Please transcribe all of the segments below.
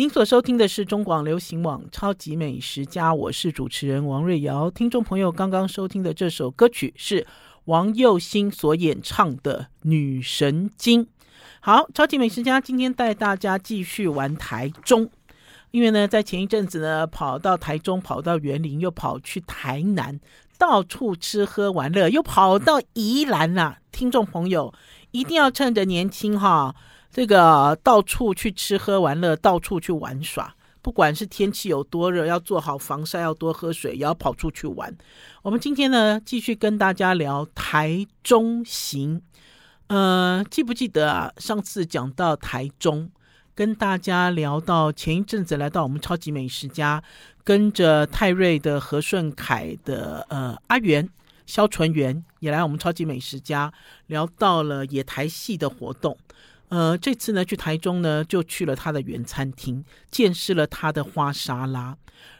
您所收听的是中广流行网《超级美食家》，我是主持人王瑞瑶。听众朋友刚刚收听的这首歌曲是王佑新所演唱的《女神经》。好，超级美食家今天带大家继续玩台中，因为呢，在前一阵子呢，跑到台中，跑到园林，又跑去台南，到处吃喝玩乐，又跑到宜兰啦。听众朋友一定要趁着年轻哈。这个到处去吃喝玩乐，到处去玩耍，不管是天气有多热，要做好防晒，要多喝水，也要跑出去玩。我们今天呢，继续跟大家聊台中行。呃，记不记得啊？上次讲到台中，跟大家聊到前一阵子来到我们超级美食家，跟着泰瑞的和顺凯的呃阿元肖纯元也来我们超级美食家，聊到了野台戏的活动。呃，这次呢，去台中呢，就去了他的原餐厅，见识了他的花沙拉，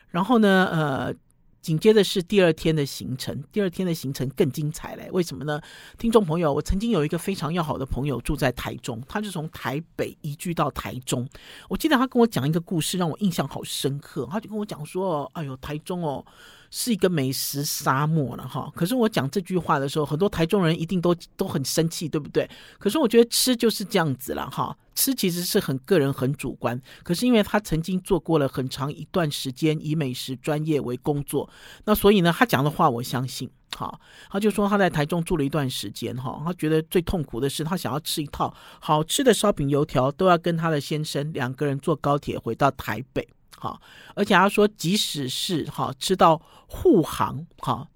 然后呢，呃。紧接着是第二天的行程，第二天的行程更精彩嘞！为什么呢？听众朋友，我曾经有一个非常要好的朋友住在台中，他就从台北移居到台中。我记得他跟我讲一个故事，让我印象好深刻。他就跟我讲说：“哎呦，台中哦，是一个美食沙漠了哈。”可是我讲这句话的时候，很多台中人一定都都很生气，对不对？可是我觉得吃就是这样子了哈。吃其实是很个人、很主观，可是因为他曾经做过了很长一段时间以美食专业为工作，那所以呢，他讲的话我相信。好，他就说他在台中住了一段时间，哈，他觉得最痛苦的是他想要吃一套好吃的烧饼油条，都要跟他的先生两个人坐高铁回到台北，好，而且他说即使是哈吃到护航，哈。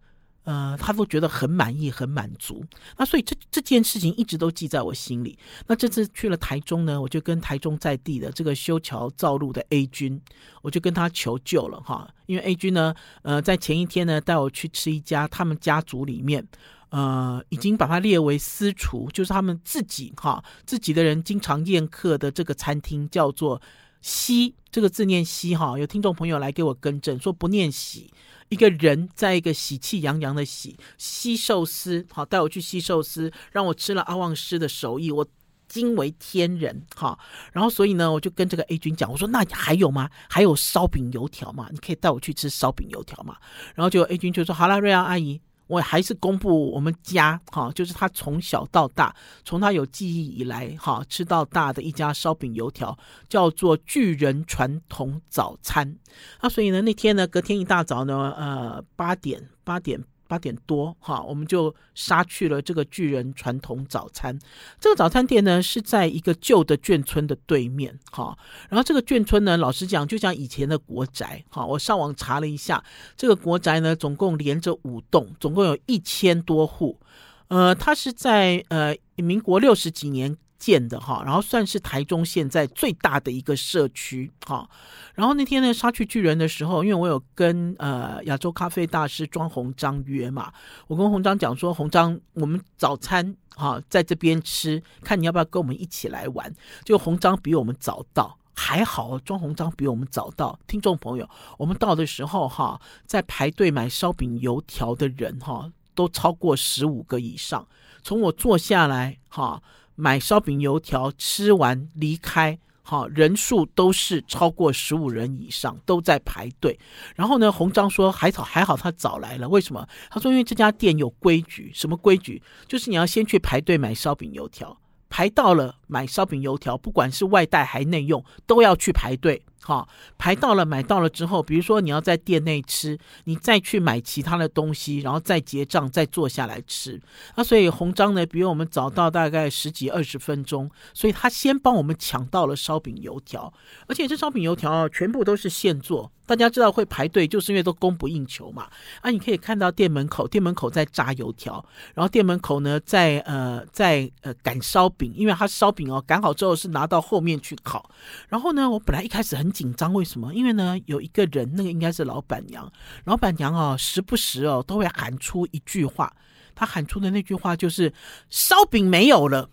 呃，他都觉得很满意，很满足。那所以这这件事情一直都记在我心里。那这次去了台中呢，我就跟台中在地的这个修桥造路的 A 君，我就跟他求救了哈。因为 A 君呢，呃，在前一天呢带我去吃一家他们家族里面，呃，已经把它列为私厨，就是他们自己哈自己的人经常宴客的这个餐厅，叫做西，这个字念西哈。有听众朋友来给我更正，说不念喜。一个人在一个喜气洋洋的喜西寿司，好，带我去西寿司，让我吃了阿旺师的手艺，我惊为天人，哈。然后所以呢，我就跟这个 A 君讲，我说那还有吗？还有烧饼油条吗？你可以带我去吃烧饼油条吗？然后就 A 君就说好了，瑞阳阿姨。我还是公布我们家哈，就是他从小到大，从他有记忆以来哈，吃到大的一家烧饼油条，叫做巨人传统早餐。啊所以呢，那天呢，隔天一大早呢，呃，八点八点。八点多哈，我们就杀去了这个巨人传统早餐。这个早餐店呢，是在一个旧的眷村的对面哈。然后这个眷村呢，老实讲，就像以前的国宅哈。我上网查了一下，这个国宅呢，总共连着五栋，总共有一千多户。呃，它是在呃民国六十几年。建的哈，然后算是台中现在最大的一个社区哈。然后那天呢，杀去巨人的时候，因为我有跟呃亚洲咖啡大师庄宏章约嘛，我跟宏章讲说，宏章，我们早餐哈在这边吃，看你要不要跟我们一起来玩。就宏章比我们早到，还好庄宏章比我们早到。听众朋友，我们到的时候哈，在排队买烧饼油条的人哈，都超过十五个以上。从我坐下来哈。买烧饼油条吃完离开，好，人数都是超过十五人以上，都在排队。然后呢，鸿章说还好还好他早来了，为什么？他说因为这家店有规矩，什么规矩？就是你要先去排队买烧饼油条，排到了买烧饼油条，不管是外带还内用，都要去排队。好，排到了，买到了之后，比如说你要在店内吃，你再去买其他的东西，然后再结账，再坐下来吃。那所以红章呢，比我们早到大概十几二十分钟，所以他先帮我们抢到了烧饼油条，而且这烧饼油条，全部都是现做。大家知道会排队，就是因为都供不应求嘛。啊，你可以看到店门口，店门口在炸油条，然后店门口呢在呃在呃擀烧饼，因为它烧饼哦擀好之后是拿到后面去烤。然后呢，我本来一开始很紧张，为什么？因为呢有一个人，那个应该是老板娘，老板娘哦时不时哦都会喊出一句话，她喊出的那句话就是烧饼没有了。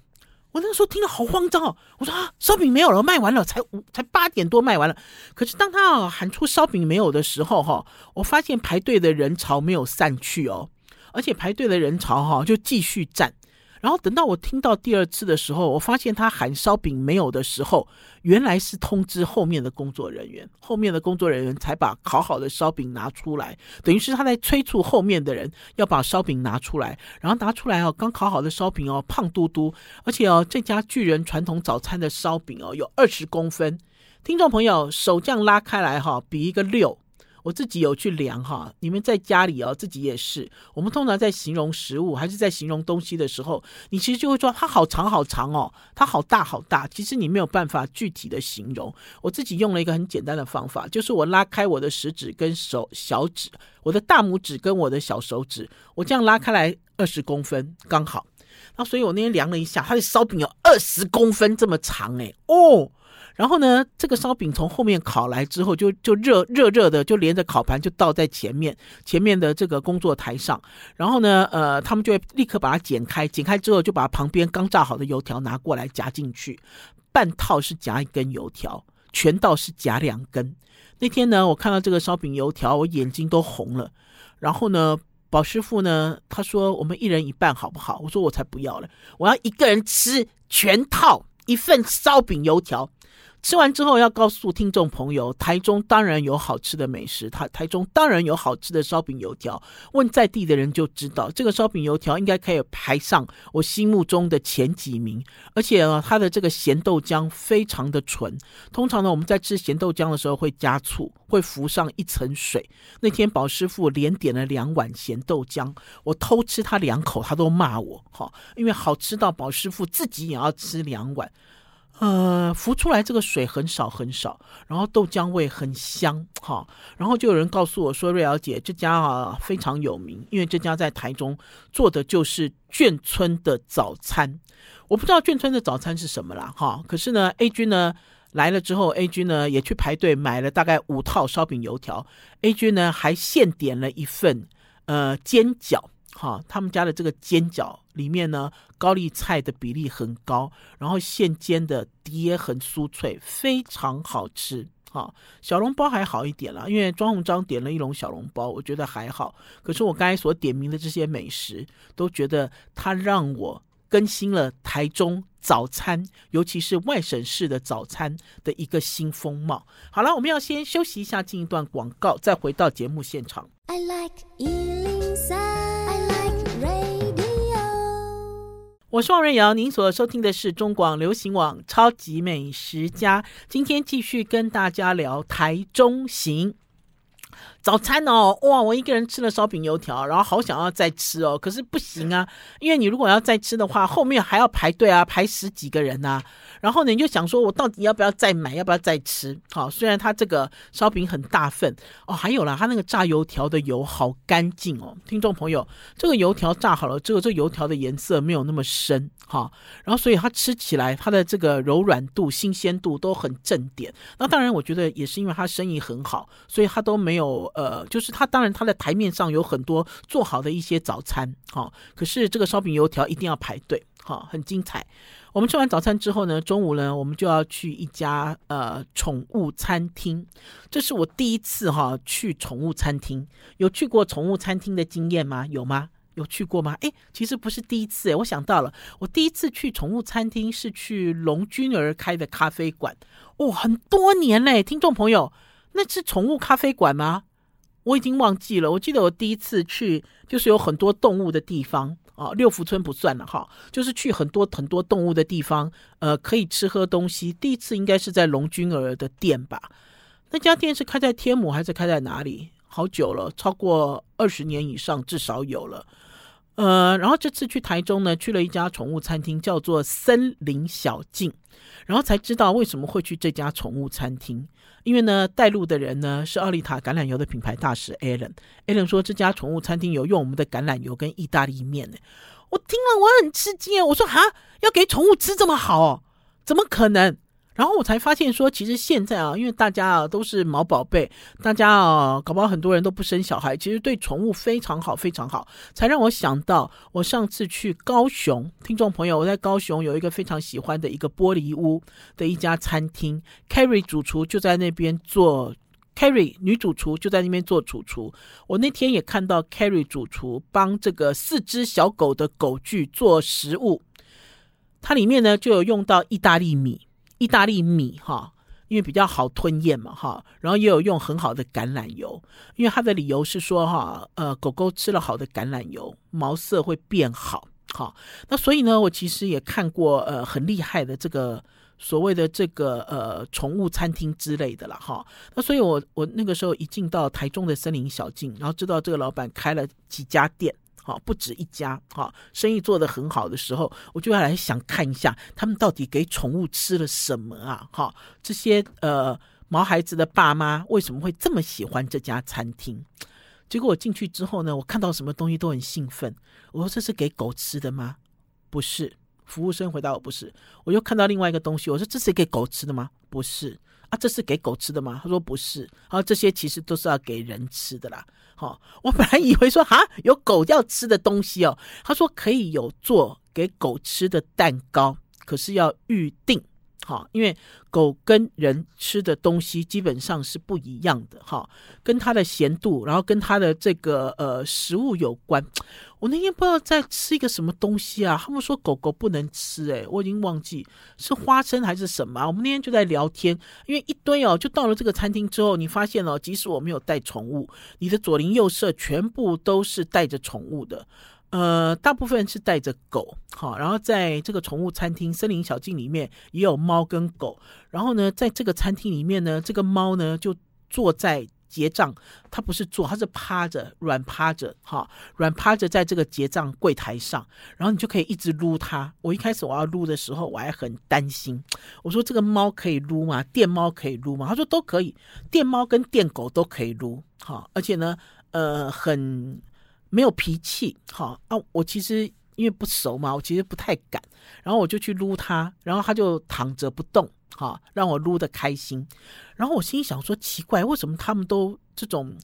我那个时候听了好慌张哦，我说啊，烧饼没有了，卖完了，才才八点多卖完了。可是当他喊出烧饼没有的时候哈，我发现排队的人潮没有散去哦，而且排队的人潮哈就继续站。然后等到我听到第二次的时候，我发现他喊烧饼没有的时候，原来是通知后面的工作人员，后面的工作人员才把烤好的烧饼拿出来，等于是他在催促后面的人要把烧饼拿出来，然后拿出来哦，刚烤好的烧饼哦，胖嘟嘟，而且哦，这家巨人传统早餐的烧饼哦，有二十公分，听众朋友手这样拉开来哈，比一个六。我自己有去量哈，你们在家里哦，自己也是。我们通常在形容食物还是在形容东西的时候，你其实就会说它好长好长哦，它好大好大。其实你没有办法具体的形容。我自己用了一个很简单的方法，就是我拉开我的食指跟手小指，我的大拇指跟我的小手指，我这样拉开来二十公分刚好。那所以我那天量了一下，它的烧饼有二十公分这么长诶，哦。然后呢，这个烧饼从后面烤来之后就，就热热热的，就连着烤盘就倒在前面前面的这个工作台上。然后呢，呃，他们就会立刻把它剪开，剪开之后就把旁边刚炸好的油条拿过来夹进去。半套是夹一根油条，全套是夹两根。那天呢，我看到这个烧饼油条，我眼睛都红了。然后呢，宝师傅呢，他说我们一人一半好不好？我说我才不要了，我要一个人吃全套一份烧饼油条。吃完之后要告诉听众朋友，台中当然有好吃的美食，台台中当然有好吃的烧饼油条。问在地的人就知道，这个烧饼油条应该可以排上我心目中的前几名。而且呢，它的这个咸豆浆非常的纯。通常呢，我们在吃咸豆浆的时候会加醋，会浮上一层水。那天宝师傅连点了两碗咸豆浆，我偷吃他两口，他都骂我，哈，因为好吃到宝师傅自己也要吃两碗。呃，浮出来这个水很少很少，然后豆浆味很香哈，然后就有人告诉我说：“瑞瑶姐，这家啊非常有名，因为这家在台中做的就是眷村的早餐。我不知道眷村的早餐是什么啦哈，可是呢，A 君呢来了之后，A 君呢也去排队买了大概五套烧饼油条，A 君呢还现点了一份呃煎饺。”哈，他们家的这个煎饺里面呢，高丽菜的比例很高，然后现煎的底也很酥脆，非常好吃。好，小笼包还好一点啦，因为庄鸿章点了一笼小笼包，我觉得还好。可是我刚才所点名的这些美食，都觉得它让我更新了台中早餐，尤其是外省市的早餐的一个新风貌。好了，我们要先休息一下，进一段广告，再回到节目现场。I like 我是王瑞瑶，您所收听的是中广流行网《超级美食家》，今天继续跟大家聊台中行。早餐哦，哇！我一个人吃了烧饼油条，然后好想要再吃哦，可是不行啊，因为你如果要再吃的话，后面还要排队啊，排十几个人呐。然后呢，你就想说，我到底要不要再买，要不要再吃？好，虽然它这个烧饼很大份哦，还有啦，它那个炸油条的油好干净哦，听众朋友，这个油条炸好了之后，这油条的颜色没有那么深哈，然后所以它吃起来它的这个柔软度、新鲜度都很正点。那当然，我觉得也是因为它生意很好，所以它都没有。呃，就是他，当然他的台面上有很多做好的一些早餐，哈、哦。可是这个烧饼油条一定要排队，好、哦，很精彩。我们吃完早餐之后呢，中午呢，我们就要去一家呃宠物餐厅。这是我第一次哈、去宠物餐厅，有去过宠物餐厅的经验吗？有吗？有去过吗？诶，其实不是第一次诶，我想到了，我第一次去宠物餐厅是去龙君儿开的咖啡馆，哦，很多年嘞，听众朋友，那是宠物咖啡馆吗？我已经忘记了，我记得我第一次去就是有很多动物的地方啊，六福村不算了哈，就是去很多很多动物的地方，呃，可以吃喝东西。第一次应该是在龙君儿的店吧？那家店是开在天母还是开在哪里？好久了，超过二十年以上至少有了。呃，然后这次去台中呢，去了一家宠物餐厅，叫做森林小径，然后才知道为什么会去这家宠物餐厅。因为呢，带路的人呢是奥利塔橄榄油的品牌大使 Alan。Alan 说这家宠物餐厅有用我们的橄榄油跟意大利面呢。我听了我很吃惊，我说哈，要给宠物吃这么好，怎么可能？然后我才发现说，其实现在啊，因为大家啊都是毛宝贝，大家啊搞不好很多人都不生小孩，其实对宠物非常好，非常好，才让我想到我上次去高雄，听众朋友，我在高雄有一个非常喜欢的一个玻璃屋的一家餐厅，Carrie 主厨就在那边做。Carrie 女主厨就在那边做主厨。我那天也看到 Carrie 主厨帮这个四只小狗的狗具做食物，它里面呢就有用到意大利米，意大利米哈。因为比较好吞咽嘛，哈，然后也有用很好的橄榄油，因为他的理由是说，哈，呃，狗狗吃了好的橄榄油，毛色会变好，哈，那所以呢，我其实也看过，呃，很厉害的这个所谓的这个呃宠物餐厅之类的了，哈，那所以我我那个时候一进到台中的森林小径，然后知道这个老板开了几家店。好，不止一家，好，生意做得很好的时候，我就要来想看一下他们到底给宠物吃了什么啊？哈，这些呃毛孩子的爸妈为什么会这么喜欢这家餐厅？结果我进去之后呢，我看到什么东西都很兴奋。我说，这是给狗吃的吗？不是。服务生回答我不是。我又看到另外一个东西，我说，这是给狗吃的吗？不是。啊，这是给狗吃的吗？他说不是。好这些其实都是要给人吃的啦。好，我本来以为说哈有狗要吃的东西哦。他说可以有做给狗吃的蛋糕，可是要预定。好，因为狗跟人吃的东西基本上是不一样的哈，跟它的咸度，然后跟它的这个呃食物有关。我那天不知道在吃一个什么东西啊，他们说狗狗不能吃，诶，我已经忘记是花生还是什么。我们那天就在聊天，因为一堆哦，就到了这个餐厅之后，你发现哦，即使我没有带宠物，你的左邻右舍全部都是带着宠物的。呃，大部分是带着狗，好，然后在这个宠物餐厅森林小径里面也有猫跟狗，然后呢，在这个餐厅里面呢，这个猫呢就坐在结账，它不是坐，它是趴着，软趴着，哈，软趴着在这个结账柜台上，然后你就可以一直撸它。我一开始我要撸的时候，我还很担心，我说这个猫可以撸吗？电猫可以撸吗？他说都可以，电猫跟电狗都可以撸，好，而且呢，呃，很。没有脾气，好啊！我其实因为不熟嘛，我其实不太敢。然后我就去撸它，然后它就躺着不动，哈，让我撸的开心。然后我心里想说，奇怪，为什么他们都这种？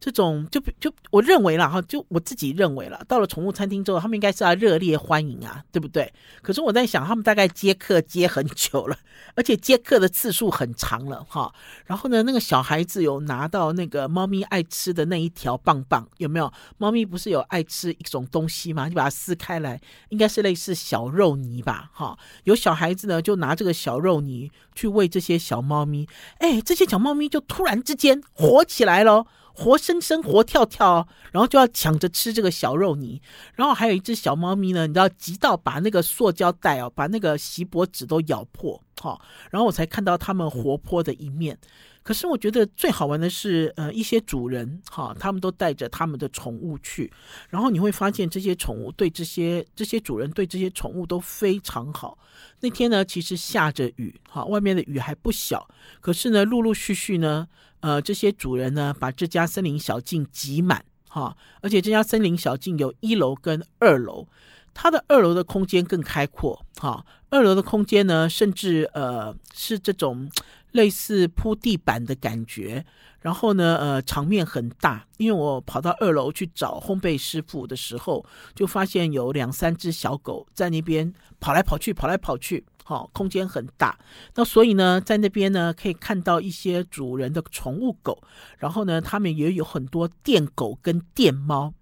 这种就就我认为啦哈，就我自己认为了，到了宠物餐厅之后，他们应该是要热烈欢迎啊，对不对？可是我在想，他们大概接客接很久了，而且接客的次数很长了哈。然后呢，那个小孩子有拿到那个猫咪爱吃的那一条棒棒，有没有？猫咪不是有爱吃一种东西吗？你把它撕开来，应该是类似小肉泥吧？哈，有小孩子呢，就拿这个小肉泥去喂这些小猫咪，哎，这些小猫咪就突然之间活起来了。活生生活跳跳，然后就要抢着吃这个小肉泥，然后还有一只小猫咪呢，你知道急到把那个塑胶袋哦，把那个锡箔纸都咬破，哈，然后我才看到它们活泼的一面。可是我觉得最好玩的是，呃，一些主人哈，他们都带着他们的宠物去，然后你会发现这些宠物对这些这些主人对这些宠物都非常好。那天呢，其实下着雨，哈，外面的雨还不小，可是呢，陆陆续续呢，呃，这些主人呢，把这家森林小径挤满，哈，而且这家森林小径有一楼跟二楼，它的二楼的空间更开阔，哈，二楼的空间呢，甚至呃是这种。类似铺地板的感觉，然后呢，呃，场面很大。因为我跑到二楼去找烘焙师傅的时候，就发现有两三只小狗在那边跑来跑去，跑来跑去，好，空间很大。那所以呢，在那边呢，可以看到一些主人的宠物狗，然后呢，他们也有很多电狗跟电猫。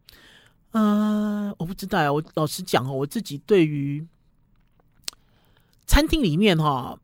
呃，我不知道呀，我老实讲哦，我自己对于餐厅里面哈。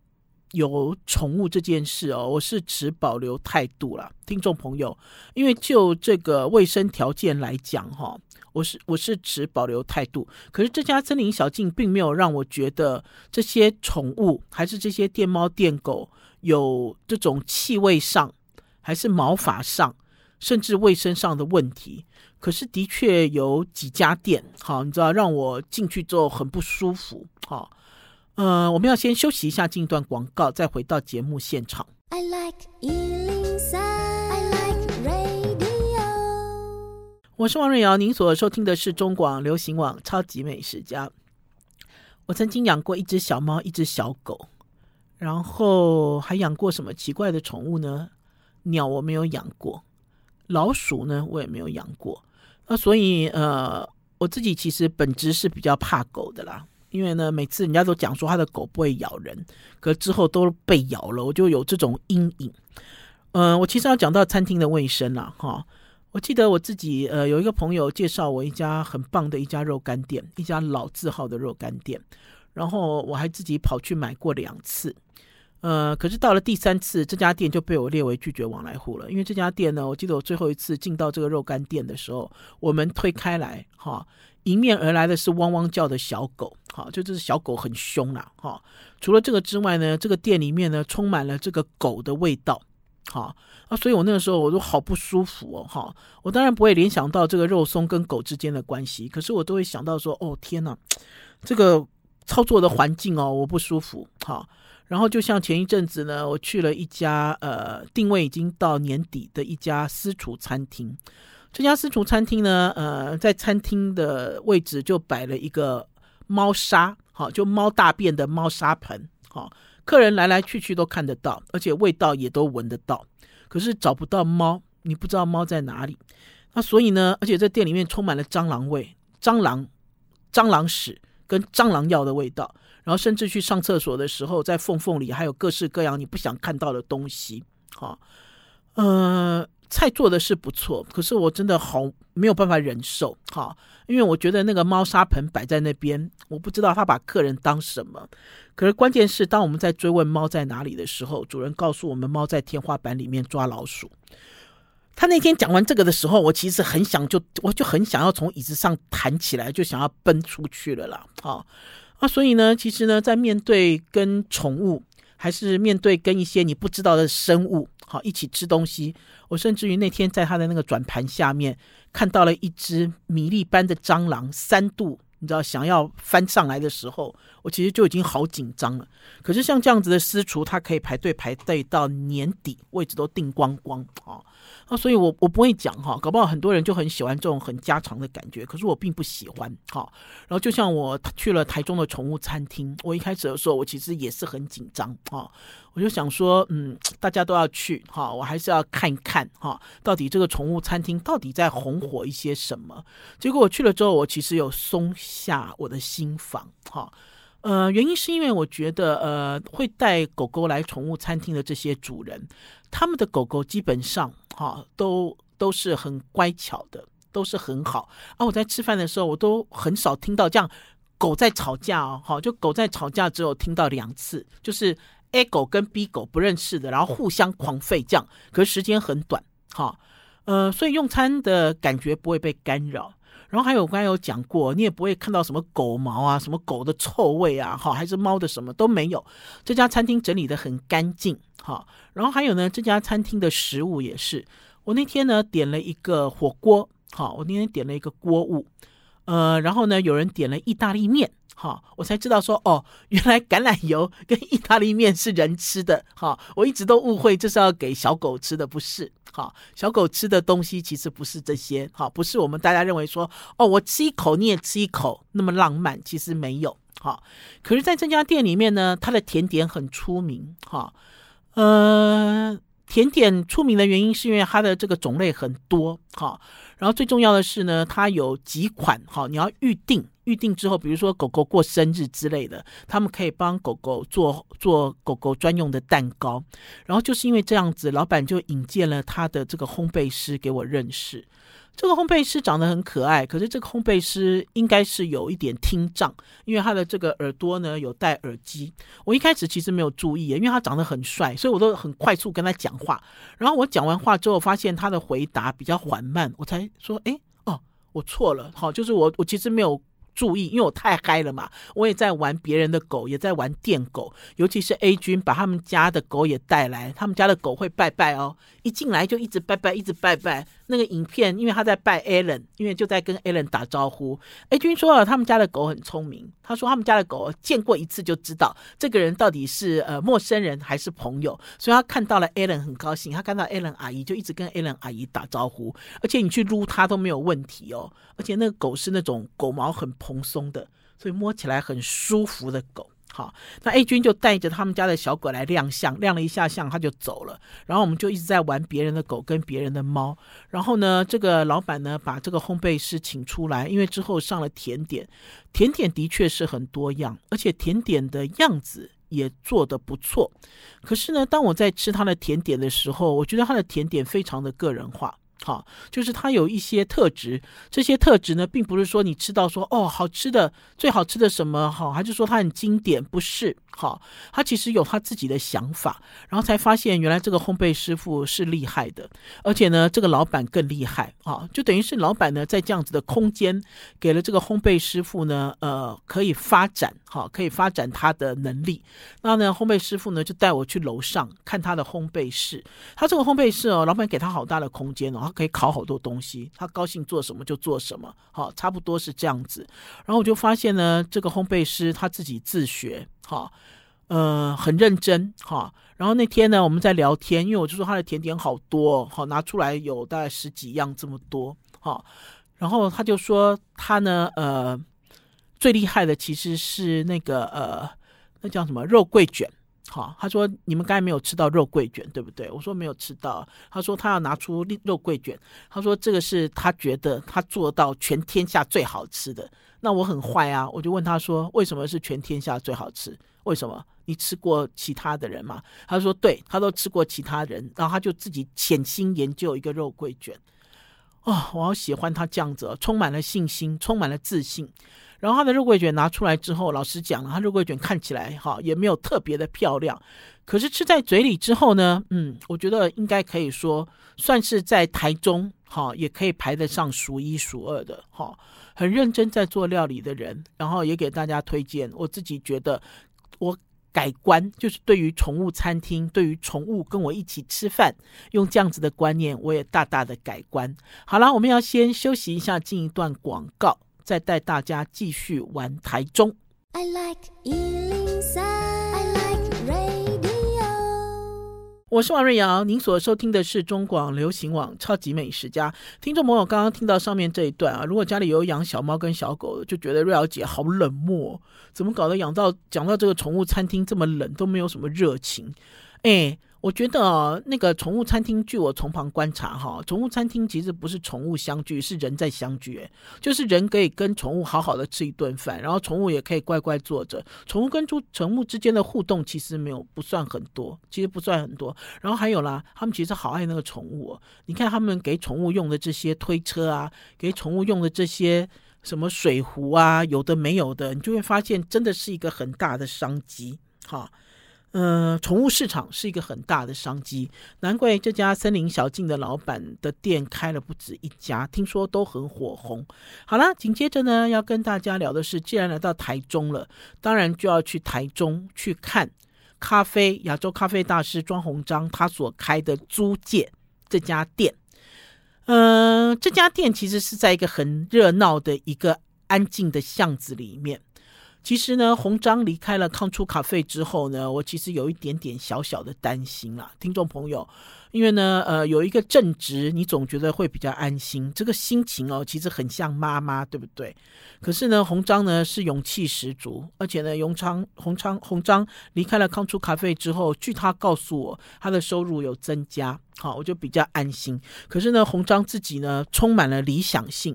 有宠物这件事哦，我是持保留态度啦，听众朋友，因为就这个卫生条件来讲哈，我是我是持保留态度。可是这家森林小径并没有让我觉得这些宠物还是这些电猫电狗有这种气味上，还是毛发上，甚至卫生上的问题。可是的确有几家店，好，你知道让我进去之后很不舒服，哈。呃，我们要先休息一下，进一段广告，再回到节目现场。I like 103, I like radio。我是王瑞瑶，您所收听的是中广流行网《超级美食家》。我曾经养过一只小猫，一只小狗，然后还养过什么奇怪的宠物呢？鸟我没有养过，老鼠呢我也没有养过。那所以呃，我自己其实本质是比较怕狗的啦。因为呢，每次人家都讲说他的狗不会咬人，可之后都被咬了，我就有这种阴影。嗯、我其实要讲到餐厅的卫生了哈。我记得我自己呃有一个朋友介绍我一家很棒的一家肉干店，一家老字号的肉干店，然后我还自己跑去买过两次。呃，可是到了第三次，这家店就被我列为拒绝往来户了。因为这家店呢，我记得我最后一次进到这个肉干店的时候，我们推开来，哈，迎面而来的是汪汪叫的小狗，哈，就这只小狗很凶啦，哈。除了这个之外呢，这个店里面呢，充满了这个狗的味道，哈啊，所以我那个时候我都好不舒服哦，哈。我当然不会联想到这个肉松跟狗之间的关系，可是我都会想到说，哦天哪，这个操作的环境哦，我不舒服，哈。然后就像前一阵子呢，我去了一家呃定位已经到年底的一家私厨餐厅。这家私厨餐厅呢，呃，在餐厅的位置就摆了一个猫砂，好，就猫大便的猫砂盆，好，客人来来去去都看得到，而且味道也都闻得到。可是找不到猫，你不知道猫在哪里。那所以呢，而且这店里面充满了蟑螂味，蟑螂、蟑螂屎跟蟑螂药的味道。然后甚至去上厕所的时候，在缝缝里还有各式各样你不想看到的东西。哈，呃，菜做的是不错，可是我真的好没有办法忍受。哈，因为我觉得那个猫砂盆摆在那边，我不知道他把客人当什么。可是关键是，当我们在追问猫在哪里的时候，主人告诉我们猫在天花板里面抓老鼠。他那天讲完这个的时候，我其实很想就我就很想要从椅子上弹起来，就想要奔出去了啦。哈。啊，所以呢，其实呢，在面对跟宠物，还是面对跟一些你不知道的生物，好一起吃东西，我甚至于那天在他的那个转盘下面看到了一只米粒般的蟑螂，三度。你知道想要翻上来的时候，我其实就已经好紧张了。可是像这样子的私厨，他可以排队排队到年底，位置都订光光啊！啊，所以我我不会讲哈，搞不好很多人就很喜欢这种很家常的感觉，可是我并不喜欢哈。然后就像我去了台中的宠物餐厅，我一开始的时候，我其实也是很紧张啊。我就想说，嗯，大家都要去哈，我还是要看一看哈，到底这个宠物餐厅到底在红火一些什么？结果我去了之后，我其实有松下我的心房哈。呃，原因是因为我觉得，呃，会带狗狗来宠物餐厅的这些主人，他们的狗狗基本上哈都都是很乖巧的，都是很好啊。我在吃饭的时候，我都很少听到这样狗在吵架哦，好，就狗在吵架只有听到两次，就是。A 狗跟 B 狗不认识的，然后互相狂吠这样，可是时间很短，哈，呃，所以用餐的感觉不会被干扰。然后还有我刚才有讲过，你也不会看到什么狗毛啊，什么狗的臭味啊，好，还是猫的什么都没有。这家餐厅整理的很干净，好。然后还有呢，这家餐厅的食物也是，我那天呢点了一个火锅，好，我那天点了一个锅物，呃，然后呢有人点了意大利面。好，我才知道说哦，原来橄榄油 跟意大利面是人吃的。好，我一直都误会这是要给小狗吃的，不是。好，小狗吃的东西其实不是这些。好，不是我们大家认为说哦，我吃一口你也吃一口那么浪漫，其实没有。好，可是在这家店里面呢，它的甜点很出名。哈，呃，甜点出名的原因是因为它的这个种类很多。哈，然后最重要的是呢，它有几款。好，你要预定。预定之后，比如说狗狗过生日之类的，他们可以帮狗狗做做狗狗专用的蛋糕。然后就是因为这样子，老板就引荐了他的这个烘焙师给我认识。这个烘焙师长得很可爱，可是这个烘焙师应该是有一点听障，因为他的这个耳朵呢有戴耳机。我一开始其实没有注意，因为他长得很帅，所以我都很快速跟他讲话。然后我讲完话之后，发现他的回答比较缓慢，我才说：“哎，哦，我错了。”好，就是我我其实没有。注意，因为我太嗨了嘛，我也在玩别人的狗，也在玩电狗，尤其是 A 君把他们家的狗也带来，他们家的狗会拜拜哦，一进来就一直拜拜，一直拜拜。那个影片，因为他在拜 Allen，因为就在跟 Allen 打招呼。A 君说了，他们家的狗很聪明。他说他们家的狗见过一次就知道这个人到底是呃陌生人还是朋友，所以他看到了 Allen 很高兴，他看到 Allen 阿姨就一直跟 Allen 阿姨打招呼，而且你去撸它都没有问题哦。而且那个狗是那种狗毛很蓬松的，所以摸起来很舒服的狗。好，那 A 君就带着他们家的小狗来亮相，亮了一下相，他就走了。然后我们就一直在玩别人的狗跟别人的猫。然后呢，这个老板呢把这个烘焙师请出来，因为之后上了甜点，甜点的确是很多样，而且甜点的样子也做得不错。可是呢，当我在吃他的甜点的时候，我觉得他的甜点非常的个人化。好，就是它有一些特质，这些特质呢，并不是说你吃到说哦，好吃的最好吃的什么好，还是说它很经典，不是。好，他其实有他自己的想法，然后才发现原来这个烘焙师傅是厉害的，而且呢，这个老板更厉害啊，就等于是老板呢在这样子的空间给了这个烘焙师傅呢，呃，可以发展，好，可以发展他的能力。那呢，烘焙师傅呢就带我去楼上看他的烘焙室，他这个烘焙室哦，老板给他好大的空间哦，可以烤好多东西，他高兴做什么就做什么，好，差不多是这样子。然后我就发现呢，这个烘焙师他自己自学。哈，呃，很认真哈。然后那天呢，我们在聊天，因为我就说他的甜点好多，好拿出来有大概十几样这么多，哈。然后他就说他呢，呃，最厉害的其实是那个呃，那叫什么肉桂卷，好。他说你们刚才没有吃到肉桂卷，对不对？我说没有吃到。他说他要拿出肉桂卷，他说这个是他觉得他做到全天下最好吃的。那我很坏啊，我就问他说：“为什么是全天下最好吃？为什么？你吃过其他的人吗？”他说：“对，他都吃过其他人。”然后他就自己潜心研究一个肉桂卷。哦，我好喜欢他这样子，哦充满了信心，充满了自信。然后他的肉桂卷拿出来之后，老师讲了，他肉桂卷看起来哈也没有特别的漂亮，可是吃在嘴里之后呢，嗯，我觉得应该可以说算是在台中哈也可以排得上数一数二的哈。很认真在做料理的人，然后也给大家推荐。我自己觉得，我改观就是对于宠物餐厅，对于宠物跟我一起吃饭，用这样子的观念，我也大大的改观。好了，我们要先休息一下，进一段广告，再带大家继续玩台中。I like 我是王瑞瑶，您所收听的是中广流行网超级美食家。听众朋友刚刚听到上面这一段啊，如果家里有养小猫跟小狗，就觉得瑞瑶姐好冷漠，怎么搞得养到讲到这个宠物餐厅这么冷，都没有什么热情？哎。我觉得啊，那个宠物餐厅，据我从旁观察哈，宠物餐厅其实不是宠物相聚，是人在相聚。就是人可以跟宠物好好的吃一顿饭，然后宠物也可以乖乖坐着。宠物跟猪宠物之间的互动其实没有不算很多，其实不算很多。然后还有啦，他们其实好爱那个宠物。你看他们给宠物用的这些推车啊，给宠物用的这些什么水壶啊，有的没有的，你就会发现真的是一个很大的商机哈。呃，宠物市场是一个很大的商机，难怪这家森林小径的老板的店开了不止一家，听说都很火红。好了，紧接着呢，要跟大家聊的是，既然来到台中了，当然就要去台中去看咖啡亚洲咖啡大师庄鸿章他所开的租界这家店。嗯、这家店其实是在一个很热闹的一个安静的巷子里面。其实呢，鸿章离开了康初咖啡之后呢，我其实有一点点小小的担心啦，听众朋友，因为呢，呃，有一个正职，你总觉得会比较安心，这个心情哦，其实很像妈妈，对不对？可是呢，鸿章呢是勇气十足，而且呢，永昌鸿昌鸿章离开了康初咖啡之后，据他告诉我，他的收入有增加，好，我就比较安心。可是呢，鸿章自己呢，充满了理想性。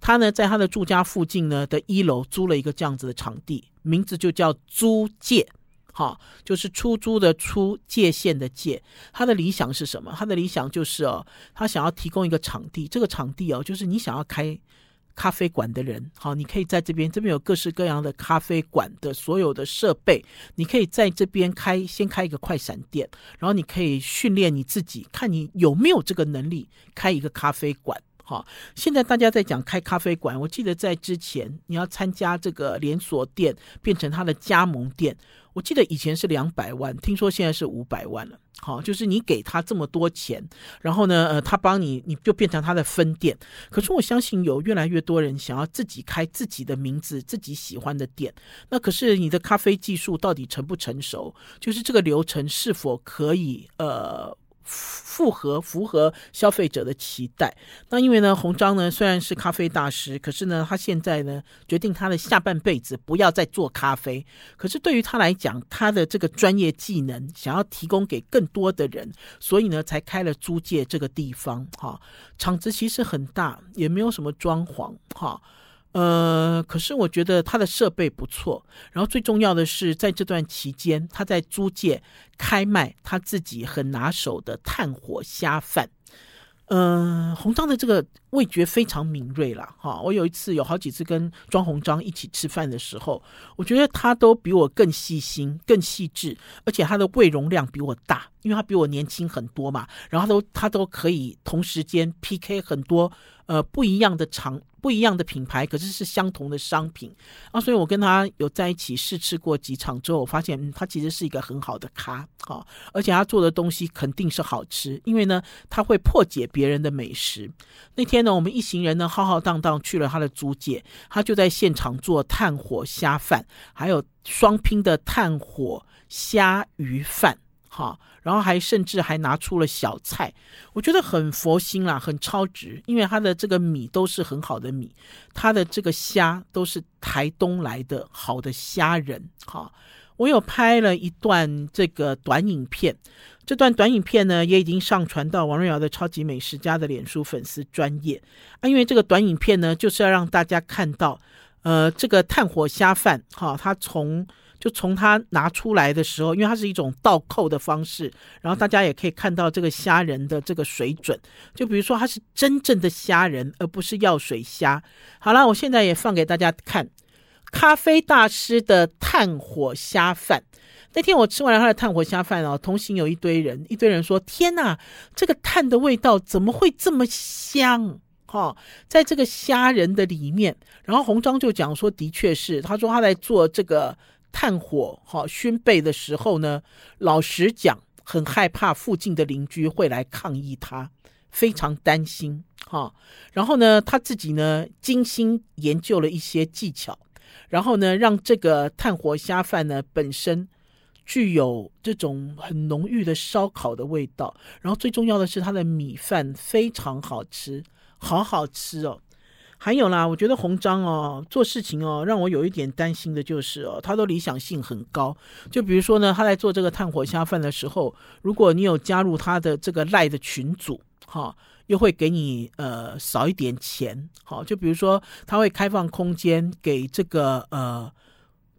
他呢，在他的住家附近呢的一楼租了一个这样子的场地，名字就叫租界，好，就是出租的出，界限的界。他的理想是什么？他的理想就是哦，他想要提供一个场地，这个场地哦，就是你想要开咖啡馆的人，好，你可以在这边，这边有各式各样的咖啡馆的所有的设备，你可以在这边开，先开一个快闪店，然后你可以训练你自己，看你有没有这个能力开一个咖啡馆。好，现在大家在讲开咖啡馆。我记得在之前，你要参加这个连锁店，变成他的加盟店。我记得以前是两百万，听说现在是五百万了。好，就是你给他这么多钱，然后呢，呃，他帮你，你就变成他的分店。可是我相信有越来越多人想要自己开自己的名字、自己喜欢的店。那可是你的咖啡技术到底成不成熟？就是这个流程是否可以呃？符合符合消费者的期待。那因为呢，红章呢虽然是咖啡大师，可是呢，他现在呢决定他的下半辈子不要再做咖啡。可是对于他来讲，他的这个专业技能想要提供给更多的人，所以呢才开了租界这个地方。哈，场子其实很大，也没有什么装潢。哈。呃，可是我觉得他的设备不错，然后最重要的是，在这段期间，他在租界开卖他自己很拿手的炭火虾饭。嗯、呃，鸿章的这个味觉非常敏锐了哈。我有一次有好几次跟庄鸿章一起吃饭的时候，我觉得他都比我更细心、更细致，而且他的胃容量比我大，因为他比我年轻很多嘛。然后他都他都可以同时间 PK 很多呃不一样的场。不一样的品牌，可是是相同的商品啊，所以我跟他有在一起试吃过几场之后，我发现，他其实是一个很好的咖，好，而且他做的东西肯定是好吃，因为呢，他会破解别人的美食。那天呢，我们一行人呢浩浩荡荡去了他的租界，他就在现场做炭火虾饭，还有双拼的炭火虾鱼饭。好，然后还甚至还拿出了小菜，我觉得很佛心啦，很超值，因为他的这个米都是很好的米，他的这个虾都是台东来的好的虾仁。好，我有拍了一段这个短影片，这段短影片呢也已经上传到王瑞瑶的超级美食家的脸书粉丝专页啊，因为这个短影片呢就是要让大家看到，呃，这个炭火虾饭，哈，它从就从它拿出来的时候，因为它是一种倒扣的方式，然后大家也可以看到这个虾仁的这个水准。就比如说，它是真正的虾仁，而不是药水虾。好了，我现在也放给大家看，咖啡大师的炭火虾饭。那天我吃完了他的炭火虾饭哦，同行有一堆人，一堆人说：“天哪，这个炭的味道怎么会这么香？”哈、哦，在这个虾仁的里面，然后红章就讲说：“的确是，他说他在做这个。”炭火哈熏焙的时候呢，老实讲，很害怕附近的邻居会来抗议他，非常担心哈。然后呢，他自己呢精心研究了一些技巧，然后呢，让这个炭火虾饭呢本身具有这种很浓郁的烧烤的味道。然后最重要的是，它的米饭非常好吃，好好吃哦。还有啦，我觉得红章哦做事情哦，让我有一点担心的就是哦，他的理想性很高。就比如说呢，他在做这个炭火虾饭的时候，如果你有加入他的这个赖的群组，哈，又会给你呃少一点钱。好，就比如说他会开放空间给这个呃。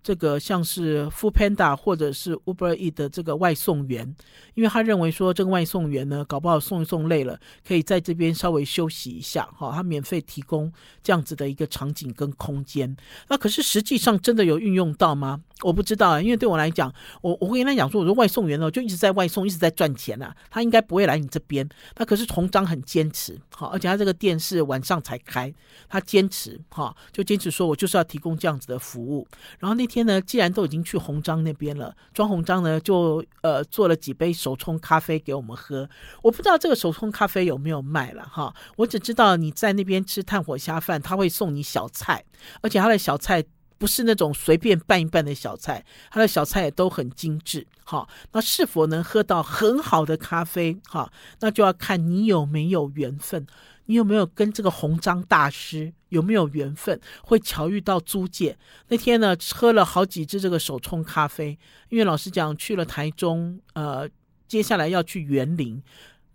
这个像是 f o o Panda 或者是 Uber E 的这个外送员，因为他认为说这个外送员呢，搞不好送一送累了，可以在这边稍微休息一下，哈，他免费提供这样子的一个场景跟空间。那可是实际上真的有运用到吗？我不知道啊，因为对我来讲，我我会跟他讲说，我说外送员呢就一直在外送，一直在赚钱啊，他应该不会来你这边。他可是鸿章很坚持，哈，而且他这个店是晚上才开，他坚持，哈，就坚持说我就是要提供这样子的服务。然后那天呢，既然都已经去红章那边了，庄红章呢就呃做了几杯手冲咖啡给我们喝。我不知道这个手冲咖啡有没有卖了哈，我只知道你在那边吃炭火虾饭，他会送你小菜，而且他的小菜。不是那种随便拌一拌的小菜，他的小菜也都很精致。哈，那是否能喝到很好的咖啡？哈，那就要看你有没有缘分，你有没有跟这个红章大师有没有缘分，会巧遇到租界。那天呢，喝了好几支这个手冲咖啡，因为老实讲，去了台中，呃，接下来要去园林。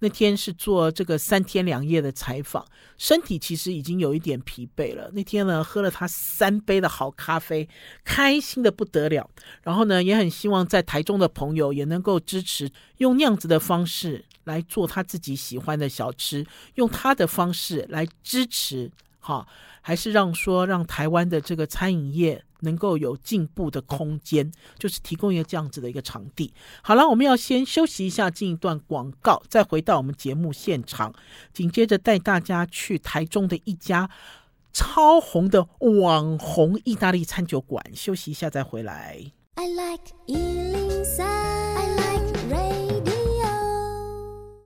那天是做这个三天两夜的采访，身体其实已经有一点疲惫了。那天呢，喝了他三杯的好咖啡，开心的不得了。然后呢，也很希望在台中的朋友也能够支持，用那样子的方式来做他自己喜欢的小吃，用他的方式来支持，哈，还是让说让台湾的这个餐饮业。能够有进步的空间，就是提供一个这样子的一个场地。好了，我们要先休息一下，进一段广告，再回到我们节目现场，紧接着带大家去台中的一家超红的网红意大利餐酒馆，休息一下再回来。I like 103,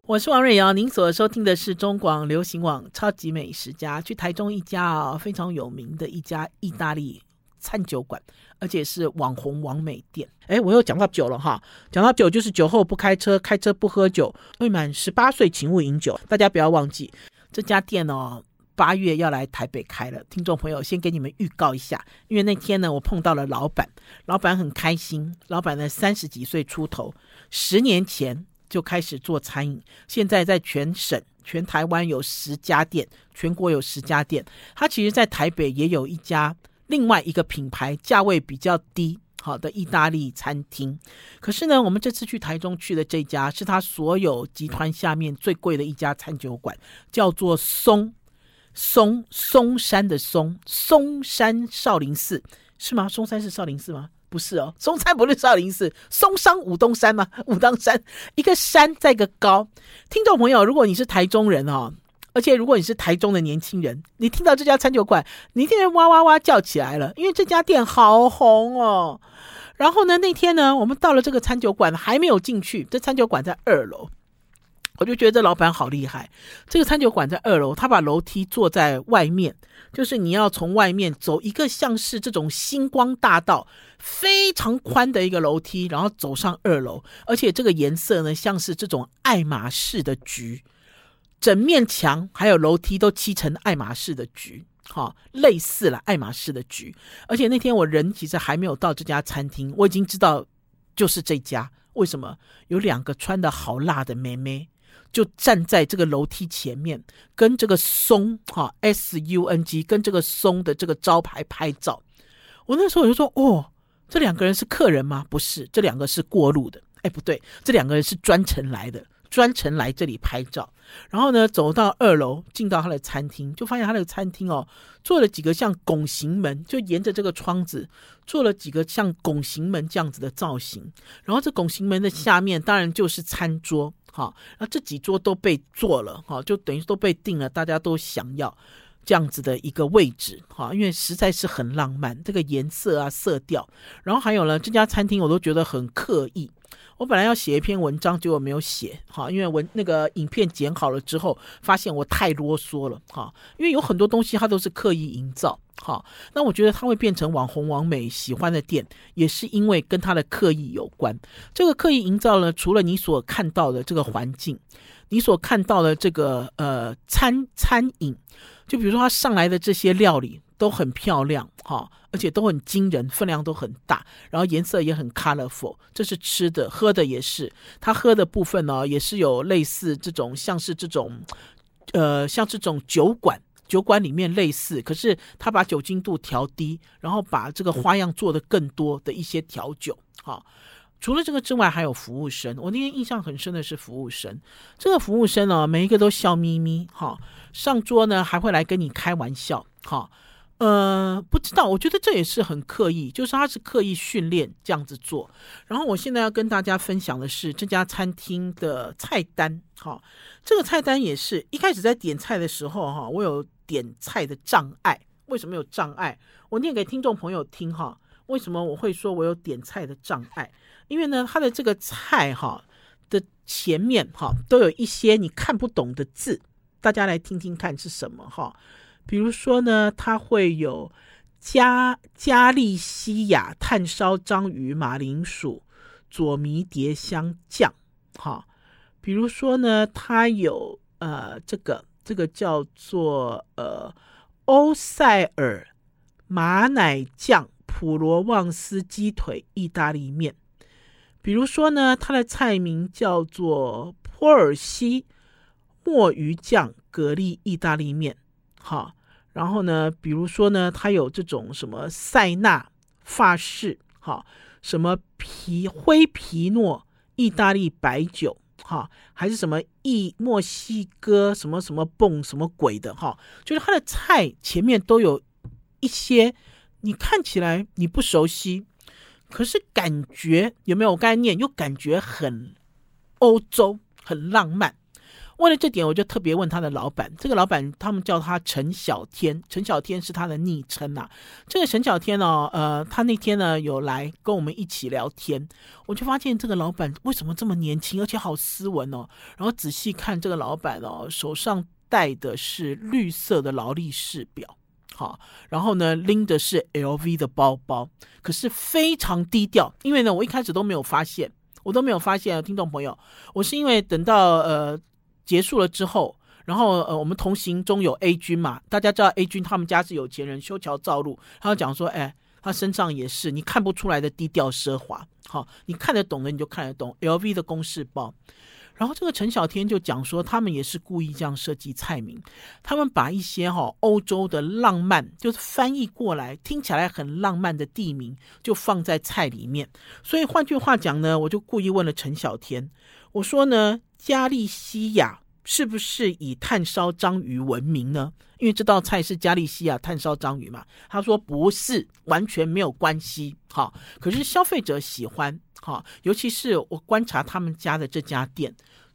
我是王瑞瑶，您所收听的是中广流行网超级美食家，去台中一家啊、非常有名的一家意大利。餐酒馆，而且是网红网美店。哎，我又讲到酒了哈，讲到酒就是酒后不开车，开车不喝酒，未满十八岁请勿饮酒。大家不要忘记这家店哦，八月要来台北开了。听众朋友，先给你们预告一下，因为那天呢，我碰到了老板，老板很开心。老板呢，三十几岁出头，十年前就开始做餐饮，现在在全省、全台湾有十家店，全国有十家店。他其实，在台北也有一家，另外一个品牌，价位比较低，好的意大利餐厅。可是呢，我们这次去台中去的这家，是他所有集团下面最贵的一家餐酒馆，叫做松松松山的松松山少林寺，是吗？松山是少林寺吗？不是哦，嵩山不是少林寺，嵩山武当山吗？武当山一个山再一个高。听众朋友，如果你是台中人哦，而且如果你是台中的年轻人，你听到这家餐酒馆，你一定会哇哇哇叫起来了，因为这家店好红哦。然后呢，那天呢，我们到了这个餐酒馆，还没有进去，这餐酒馆在二楼。我就觉得这老板好厉害。这个餐酒馆在二楼，他把楼梯坐在外面，就是你要从外面走一个像是这种星光大道，非常宽的一个楼梯，然后走上二楼。而且这个颜色呢，像是这种爱马仕的橘，整面墙还有楼梯都漆成爱马仕的橘，哈，类似了爱马仕的橘。而且那天我人其实还没有到这家餐厅，我已经知道就是这家。为什么？有两个穿得好辣的妹妹。就站在这个楼梯前面，跟这个松哈 S U N G 跟这个松的这个招牌拍照。我那时候我就说：“哦，这两个人是客人吗？不是，这两个是过路的。哎，不对，这两个人是专程来的，专程来这里拍照。然后呢，走到二楼，进到他的餐厅，就发现他的餐厅哦，做了几个像拱形门，就沿着这个窗子做了几个像拱形门这样子的造型。然后这拱形门的下面，当然就是餐桌。”好，那这几桌都被做了，哈，就等于都被定了，大家都想要这样子的一个位置，哈，因为实在是很浪漫，这个颜色啊、色调，然后还有呢，这家餐厅我都觉得很刻意。我本来要写一篇文章，结果没有写，哈，因为文那个影片剪好了之后，发现我太啰嗦了，哈，因为有很多东西它都是刻意营造，好，那我觉得它会变成网红网美喜欢的店，也是因为跟它的刻意有关。这个刻意营造呢，除了你所看到的这个环境，你所看到的这个呃餐餐饮，就比如说它上来的这些料理。都很漂亮哈，而且都很惊人，分量都很大，然后颜色也很 colorful。这是吃的，喝的也是。他喝的部分呢，也是有类似这种，像是这种，呃，像这种酒馆，酒馆里面类似，可是他把酒精度调低，然后把这个花样做的更多的一些调酒。哈，除了这个之外，还有服务生。我那天印象很深的是服务生，这个服务生呢，每一个都笑眯眯，哈，上桌呢还会来跟你开玩笑，哈。呃，不知道，我觉得这也是很刻意，就是他是刻意训练这样子做。然后我现在要跟大家分享的是这家餐厅的菜单，哈，这个菜单也是一开始在点菜的时候，哈，我有点菜的障碍。为什么有障碍？我念给听众朋友听，哈，为什么我会说我有点菜的障碍？因为呢，它的这个菜，哈的前面，哈，都有一些你看不懂的字，大家来听听看是什么，哈。比如说呢，它会有加加利西亚炭烧章鱼马铃薯佐迷迭香酱，哈。比如说呢，它有呃这个这个叫做呃欧塞尔马奶酱普罗旺斯鸡腿意大利面。比如说呢，它的菜名叫做波尔西墨鱼酱蛤蜊意大利面，哈。然后呢，比如说呢，它有这种什么塞纳法式，哈，什么皮灰皮诺意大利白酒，哈，还是什么意墨西哥什么什么蹦什么鬼的，哈，就是它的菜前面都有一些你看起来你不熟悉，可是感觉有没有我刚才念又感觉很欧洲，很浪漫。为了这点，我就特别问他的老板。这个老板他们叫他陈小天，陈小天是他的昵称呐。这个陈小天呢，呃，他那天呢有来跟我们一起聊天，我就发现这个老板为什么这么年轻，而且好斯文哦。然后仔细看这个老板哦，手上戴的是绿色的劳力士表，好，然后呢拎的是 LV 的包包，可是非常低调。因为呢，我一开始都没有发现，我都没有发现，听众朋友，我是因为等到呃。结束了之后，然后呃，我们同行中有 A 君嘛，大家知道 A 君他们家是有钱人，修桥造路。他讲说，哎，他身上也是你看不出来的低调奢华，好，你看得懂的你就看得懂 LV 的公事包。然后这个陈小天就讲说，他们也是故意这样设计菜名，他们把一些哈欧洲的浪漫，就是翻译过来听起来很浪漫的地名，就放在菜里面。所以换句话讲呢，我就故意问了陈小天，我说呢，加利西亚是不是以炭烧章鱼闻名呢？因为这道菜是加利西亚炭烧章鱼嘛。他说不是，完全没有关系。好，可是消费者喜欢。好，尤其是我观察他们家的这家店，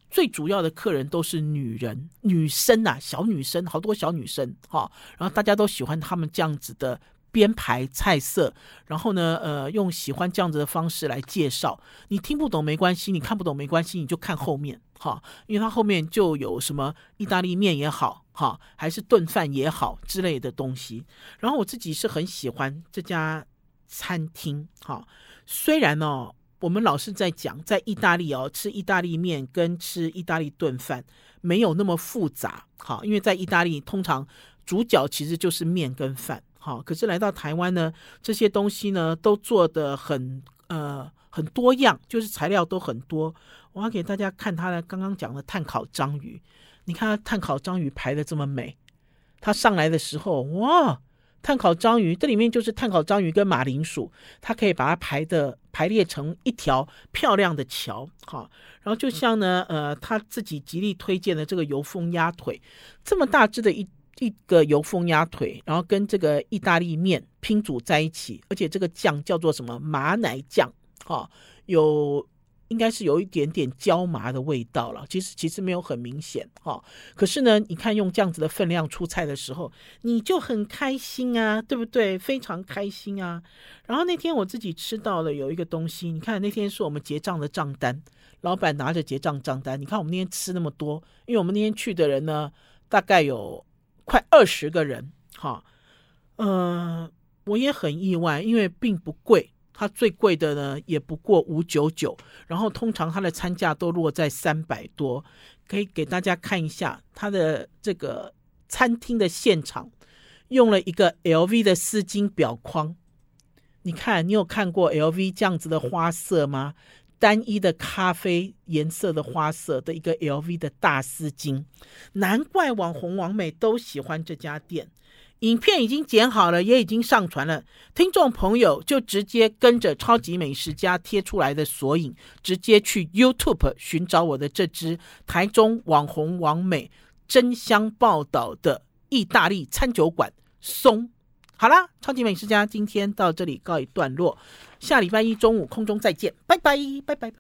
最主要的客人都是女人、女生啊，小女生，好多小女生。哈，然后大家都喜欢他们这样子的编排菜色，然后呢，呃，用喜欢这样子的方式来介绍。你听不懂没关系，你看不懂没关系，你就看后面，哈，因为它后面就有什么意大利面也好，哈，还是炖饭也好之类的东西。然后我自己是很喜欢这家餐厅，哈，虽然呢、我们老是在讲，在意大利哦，吃意大利面跟吃意大利炖饭没有那么复杂，好，因为在意大利通常主角其实就是面跟饭，好，可是来到台湾呢，这些东西呢都做的很呃很多样，就是材料都很多。我要给大家看他的刚刚讲的碳烤章鱼，你看他碳烤章鱼排的这么美，他上来的时候哇！碳烤章鱼，这里面就是碳烤章鱼跟马铃薯，它可以把它排的排列成一条漂亮的桥，好，然后就像呢，呃，他自己极力推荐的这个油封鸭腿，这么大只的一一个油封鸭腿，然后跟这个意大利面拼组在一起，而且这个酱叫做什么马奶酱，哈，有。应该是有一点点椒麻的味道了，其实其实没有很明显哈、哦。可是呢，你看用这样子的分量出菜的时候，你就很开心啊，对不对？非常开心啊。然后那天我自己吃到了有一个东西，你看那天是我们结账的账单，老板拿着结账账单，你看我们那天吃那么多，因为我们那天去的人呢，大概有快二十个人，哈、嗯、呃，我也很意外，因为并不贵。它最贵的呢，也不过五九九，然后通常它的餐价都落在三百多。可以给大家看一下它的这个餐厅的现场，用了一个 LV 的丝巾裱框。你看，你有看过 LV 这样子的花色吗？单一的咖啡颜色的花色的一个 LV 的大丝巾，难怪网红王美都喜欢这家店。影片已经剪好了，也已经上传了。听众朋友就直接跟着超级美食家贴出来的索引，直接去 YouTube 寻找我的这支台中网红王美争相报道的意大利餐酒馆松。好啦，超级美食家今天到这里告一段落，下礼拜一中午空中再见，拜拜，拜拜。